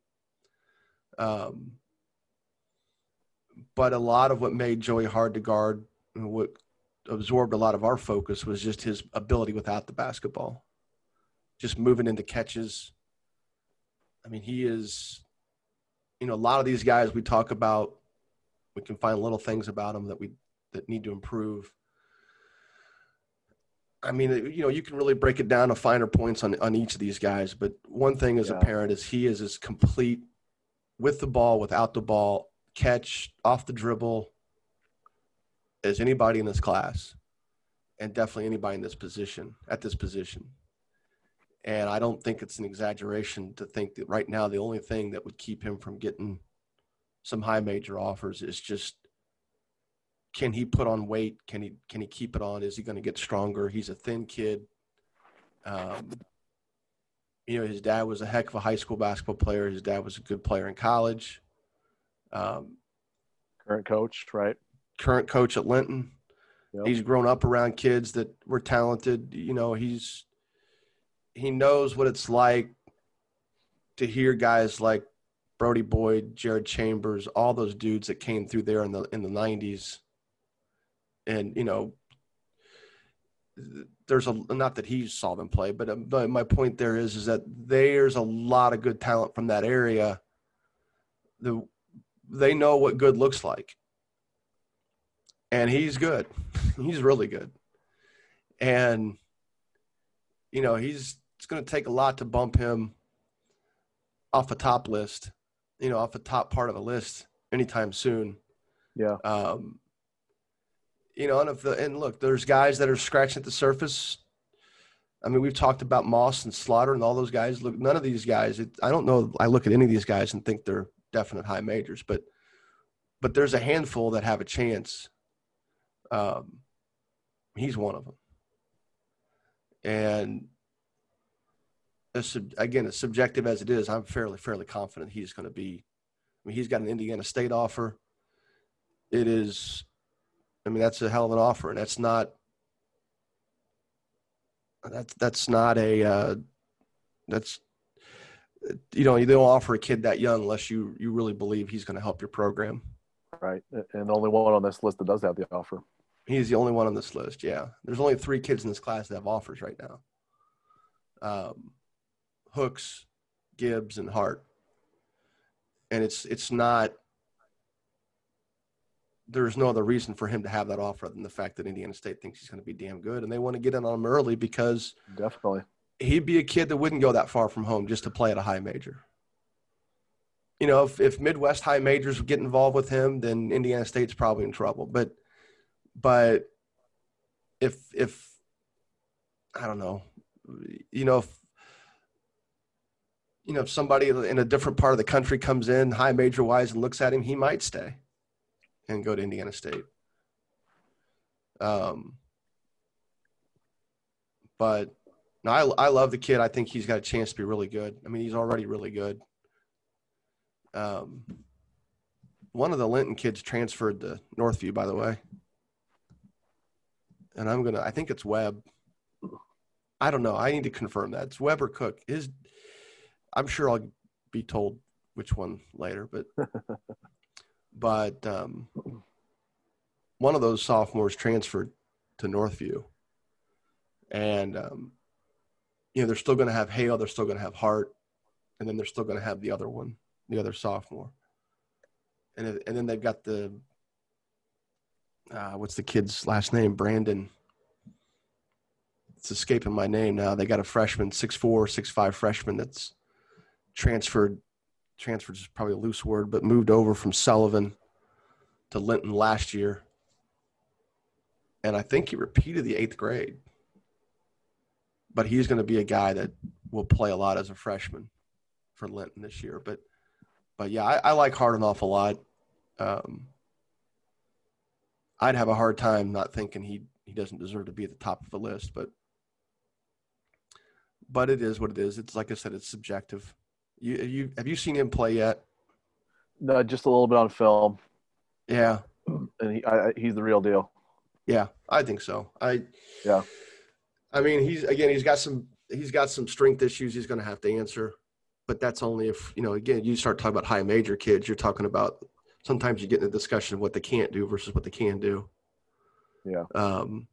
Um, but a lot of what made Joey hard to guard, what absorbed a lot of our focus, was just his ability without the basketball, just moving into catches. I mean, he is, you know, a lot of these guys we talk about, we can find little things about them that we that need to improve. I mean, you know, you can really break it down to finer points on on each of these guys, but one thing is yeah. apparent is he is as complete with the ball, without the ball, catch off the dribble as anybody in this class, and definitely anybody in this position at this position. And I don't think it's an exaggeration to think that right now the only thing that would keep him from getting some high major offers is just can he put on weight? Can he can he keep it on? Is he going to get stronger? He's a thin kid. Um, you know, his dad was a heck of a high school basketball player. His dad was a good player in college. Um, current coach, right? Current coach at Linton. Yep. He's grown up around kids that were talented. You know, he's he knows what it's like to hear guys like Brody Boyd, Jared Chambers, all those dudes that came through there in the in the nineties. And, you know, there's a not that he saw them play, but, um, but my point there is is that there's a lot of good talent from that area. The they know what good looks like, and he's good. he's really good, and you know he's it's going to take a lot to bump him off the top list, you know, off the top part of a list anytime soon. Yeah. Um, you know, and if the and look, there's guys that are scratching at the surface. I mean, we've talked about Moss and Slaughter and all those guys. Look, none of these guys. It, I don't know. I look at any of these guys and think they're definite high majors, but but there's a handful that have a chance. Um, he's one of them, and as, again, as subjective as it is, I'm fairly fairly confident he's going to be. I mean, he's got an Indiana State offer. It is I mean, that's a hell of an offer, and that's not that's that's not a uh, that's you know you don't offer a kid that young unless you you really believe he's going to help your program. Right, and the only one on this list that does have the offer. He's the only one on this list. Yeah, there's only three kids in this class that have offers right now. Um, Hooks, Gibbs, and Hart, and it's it's not there's no other reason for him to have that offer than the fact that Indiana State thinks he's going to be damn good, and they want to get in on him early because definitely he'd be a kid that wouldn't go that far from home just to play at a high major. You know, if, if Midwest high majors get involved with him, then Indiana State's probably in trouble. But, but if if I don't know, you know, if you know if somebody in a different part of the country comes in high major wise and looks at him, he might stay and go to Indiana State. Um, but no, I, I love the kid. I think he's got a chance to be really good. I mean, he's already really good. Um, one of the Linton kids transferred to Northview, by the way. And I'm gonna. I think it's Webb. I don't know. I need to confirm that. It's Webb or Cook. His. I'm sure I'll be told which one later, but but um, one of those sophomores transferred to Northview, and um, you know they're still going to have Hale, they're still going to have Hart, and then they're still going to have the other one, the other sophomore. and and then they've got the uh, what's the kid's last name? Brandon. It's escaping my name now. They got a freshman, six four, six five freshman that's transferred. Transferred is probably a loose word, but moved over from Sullivan to Linton last year, and I think he repeated the eighth grade. But he's going to be a guy that will play a lot as a freshman for Linton this year. But but yeah, I, I like Hardenoff a lot. Um, I'd have a hard time not thinking he he doesn't deserve to be at the top of the list, but but it is what it is. It's like I said, it's subjective. You you have you seen him play yet? No, just a little bit on film, Yeah, and he, I, he's the real deal. yeah, I think so. I Yeah. I mean, he's again, he's got some he's got some strength issues. He's going to have to answer, but that's only if you know. Again, you start talking about high major kids. You're talking about sometimes you get in a discussion of what they can't do versus what they can do. Yeah. Um,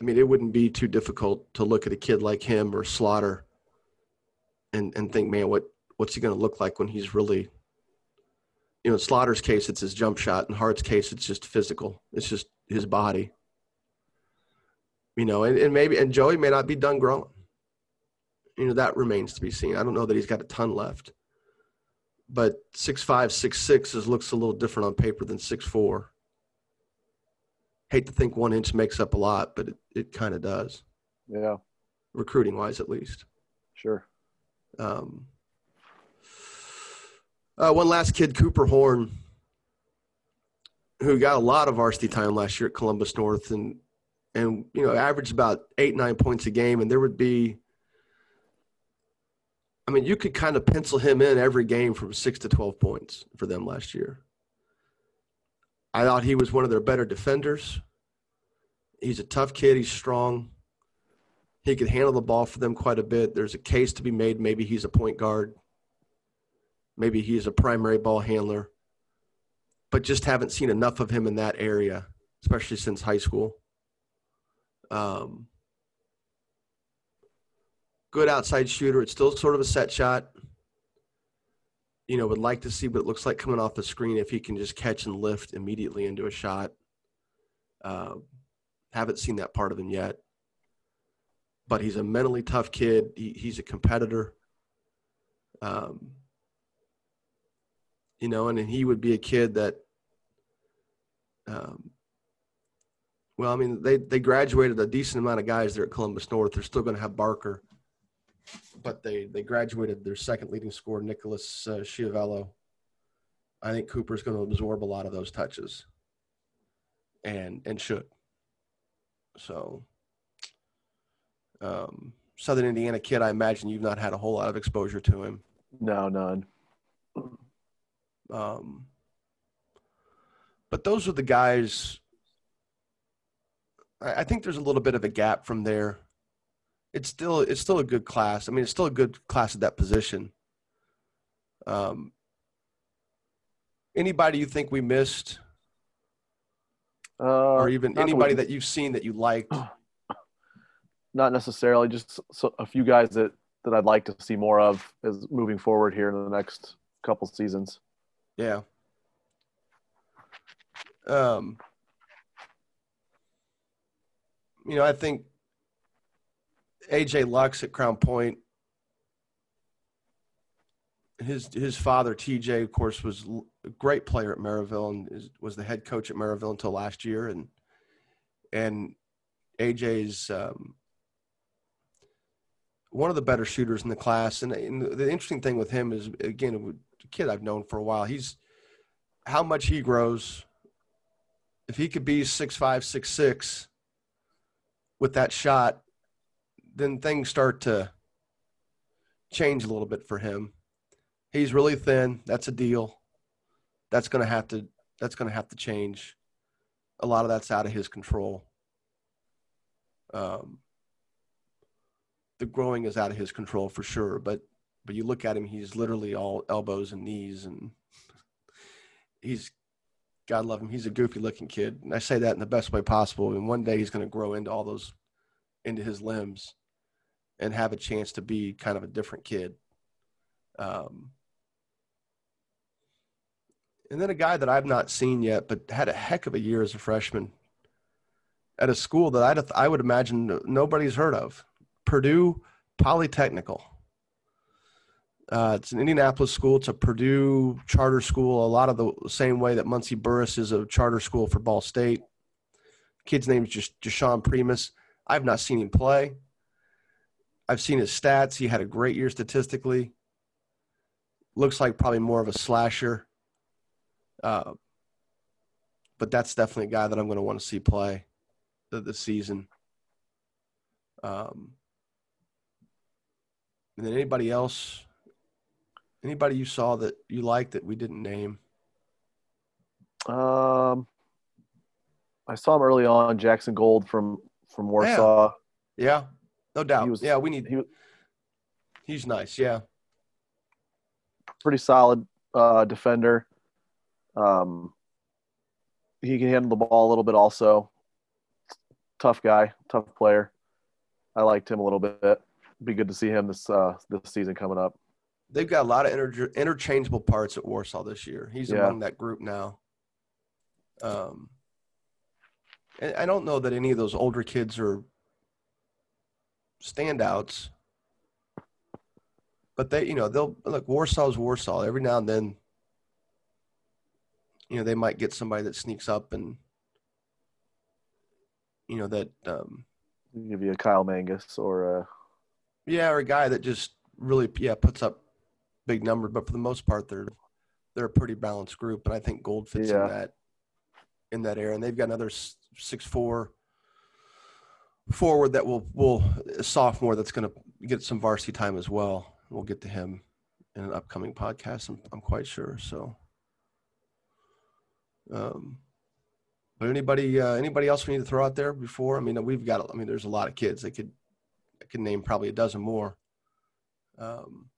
I mean, it wouldn't be too difficult to look at a kid like him or Slaughter and and think, man, what what's he going to look like when he's really, you know, Slaughter's case, it's his jump shot. In Hart's case, it's just physical. It's just his body. You know, and, and maybe and Joey may not be done growing. You know, that remains to be seen. I don't know that he's got a ton left. But six five, six six is looks a little different on paper than six four hate to think one inch makes up a lot, but it, it kind of does, Yeah, recruiting wise at least. sure. Um, uh, one last kid, Cooper Horn, who got a lot of varsity time last year at Columbus North, and and you know averaged about eight nine points a game, and there would be. I mean, you could kind of pencil him in every game from six to twelve points for them last year. I thought he was one of their better defenders. He's a tough kid. He's strong. He could handle the ball for them quite a bit. There's a case to be made. Maybe he's a point guard. Maybe he's a primary ball handler. But just haven't seen enough of him in that area, especially since high school. Um, good outside shooter. It's still sort of a set shot. You know, would like to see what it looks like coming off the screen if he can just catch and lift immediately into a shot. Uh, haven't seen that part of him yet but he's a mentally tough kid. He, he's a competitor. Um, you know, and, he would be a kid that, um, well, I mean, they, they graduated a decent amount of guys there at Columbus North. They're still going to have Barker, but they, they graduated their second leading scorer, Nicholas uh, Schiavello. I think Cooper's going to absorb a lot of those touches and, and should. So, um, Southern Indiana kid, I imagine you've not had a whole lot of exposure to him. No, none. Um, but those are the guys. I, I think there's a little bit of a gap from there. It's still it's still a good class. I mean, it's still a good class at that position. Um, anybody you think we missed, Uh, or even not that we- anybody that you've seen that you liked? not necessarily just a few guys that that I'd like to see more of as moving forward here in the next couple seasons. Yeah. Um, you know, I think AJ Lux at Crown Point. His his father TJ, of course, was a great player at Merrillville and is, was the head coach at Merrillville until last year, and and AJ's um, one of the better shooters in the class. And, and the interesting thing with him is, again, a kid I've known for a while. He's how much he grows. If he could be six five, six six with that shot, then things start to change a little bit for him. He's really thin. That's a deal. That's gonna have to that's gonna have to change. A lot of that's out of his control. Um, the growing is out of his control for sure, but but you look at him, he's literally all elbows and knees, and he's God love him. He's a goofy looking kid, and I say that in the best way possible. And one day he's going to grow into all those, into his limbs, and have a chance to be kind of a different kid. Um, And then a guy that I've not seen yet, but had a heck of a year as a freshman at a school that I'd, I would imagine nobody's heard of Purdue Polytechnical. Uh, it's an Indianapolis school. It's a Purdue charter school. A lot of the same way that Muncie Burris is a charter school for Ball State. Kid's name is just Jashawn Primus. I've not seen him play. I've seen his stats. He had a great year statistically. Looks like probably more of a slasher. Uh, but that's definitely a guy that I'm going to want to see play this season. Um, and then anybody else, anybody you saw that you liked that we didn't name? Um, I saw him early on, Jackson Gold from from Warsaw. Yeah, yeah no doubt. Was, yeah, we need. He, he's nice. Yeah, pretty solid uh, defender. Um, he can handle the ball a little bit. Also, tough guy, tough player. I liked him a little bit. Be good to see him this uh, this season coming up. They've got a lot of inter- interchangeable parts at Warsaw this year. He's yeah. among that group now. Um, I don't know that any of those older kids are standouts, but they, you know, they'll look. Warsaw's Warsaw. Every now and then, you know, they might get somebody that sneaks up and you know that um, give you a Kyle Mangus or a yeah, or a guy that just really yeah puts up big numbers. But for the most part, they're they're a pretty balanced group, and I think Gold fits yeah. in that in that area. And they've got another six four forward that will will sophomore that's going to get some varsity time as well. We'll get to him in an upcoming podcast. I'm, I'm quite sure. So, um, but anybody, uh, anybody else we need to throw out there before? I mean, we've got. I mean, there's a lot of kids. They could, I can name probably a dozen more. Um,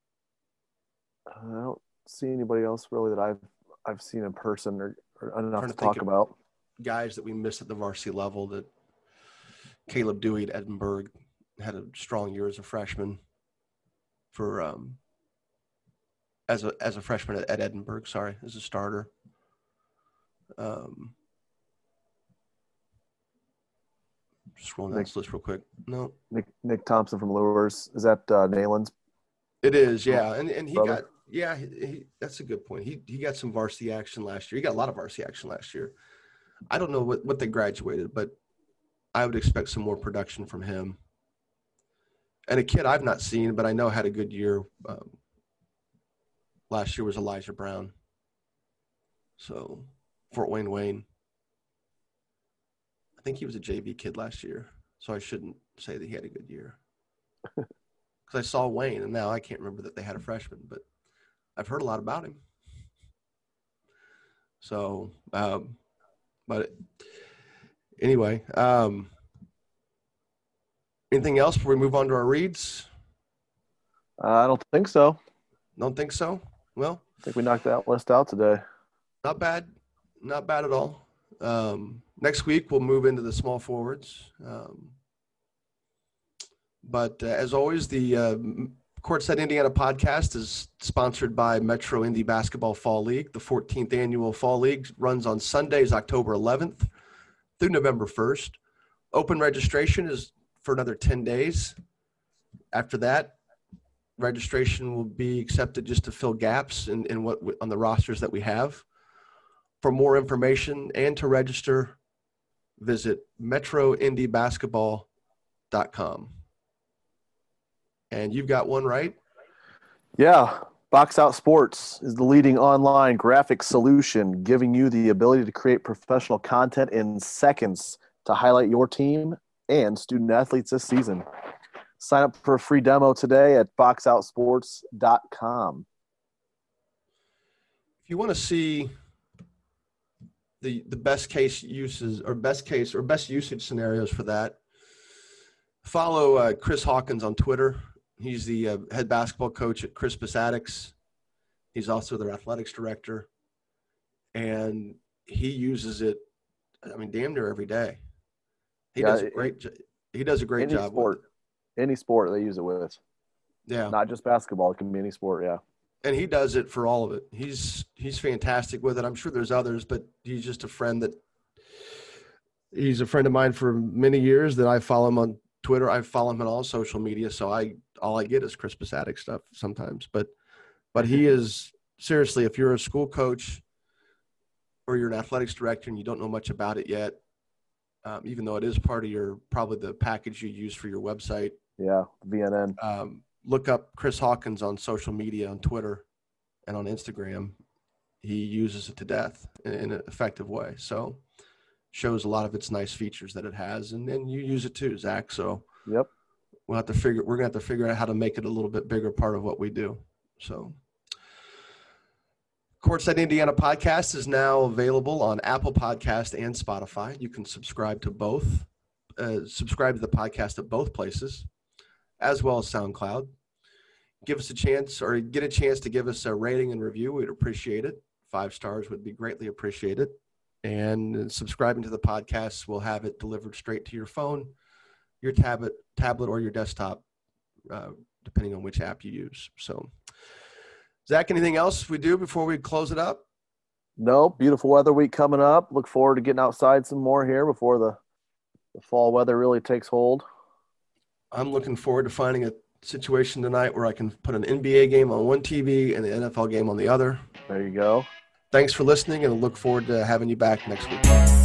I don't see anybody else really that I've I've seen in person or, or enough to, to talk about. Guys that we missed at the varsity level. That Caleb Dewey at Edinburgh had a strong year as a freshman. For um, as a as a freshman at, at Edinburgh, sorry, as a starter. Um, scrolling down this list real quick. No. Nick Nick Thompson from Luers. Is that uh, Nalen's? It is, yeah. And and he brother? got yeah, he, he, that's a good point. He he got some varsity action last year. He got a lot of varsity action last year. I don't know what, what they graduated, but I would expect some more production from him. And a kid I've not seen, but I know had a good year. Um, last year was Elijah Brown. So Fort Wayne Wayne think he was a JV kid last year, so I shouldn't say that he had a good year. Because I saw Wayne, and now I can't remember that they had a freshman, but I've heard a lot about him. So, um, but anyway, um, anything else before we move on to our reads? Uh, I don't think so. Don't think so. Well, I think we knocked that list out today. Not bad, not bad at all. Um, next week we'll move into the small forwards. Um, but uh, as always, the uh, Courtside Indiana podcast is sponsored by Metro Indy Basketball Fall League. The 14th annual Fall League runs on Sundays, October 11th through November 1st. Open registration is for another 10 days. After that, registration will be accepted just to fill gaps in, in what on the rosters that we have. For more information and to register, visit metroindybasketball.com. And you've got one right? Yeah. Box Out Sports is the leading online graphic solution, giving you the ability to create professional content in seconds to highlight your team and student athletes this season. Sign up for a free demo today at boxoutsports.com. If you want to see the the best case uses or best case or best usage scenarios for that. Follow uh, Chris Hawkins on Twitter. He's the uh, head basketball coach at Crispus Attucks. He's also their athletics director, and he uses it. I mean, damn near every day. He yeah, does a great. It, he does a great job. Sport, any sport they use it with. Yeah, not just basketball. It can be any sport. Yeah. And he does it for all of it. He's he's fantastic with it. I'm sure there's others, but he's just a friend that he's a friend of mine for many years that I follow him on Twitter. I follow him on all social media, so I all I get is Crispus Attucks stuff sometimes. But but he is seriously, if you're a school coach or you're an athletics director and you don't know much about it yet, um, even though it is part of your probably the package you use for your website. Yeah, VNN. Um, look up Chris Hawkins on social media, on Twitter, and on Instagram. He uses it to death in, in an effective way. So shows a lot of its nice features that it has, and then you use it too, Zach. So Yep. we'll have to figure. We're gonna have to figure out how to make it a little bit bigger part of what we do. So. Courtside Indiana podcast is now available on Apple Podcast and Spotify. You can subscribe to both. Uh, subscribe to the podcast at both places, as well as SoundCloud. Give us a chance or get a chance to give us a rating and review. We'd appreciate it. Five stars would be greatly appreciated. And subscribing to the podcast will have it delivered straight to your phone, your tablet, tablet, or your desktop, uh, depending on which app you use. So. Zach, anything else we do before we close it up? No, beautiful weather week coming up. Look forward to getting outside some more here before the, the fall weather really takes hold. I'm looking forward to finding a situation tonight where I can put an NBA game on one TV and the NFL game on the other. There you go. Thanks for listening and I look forward to having you back next week.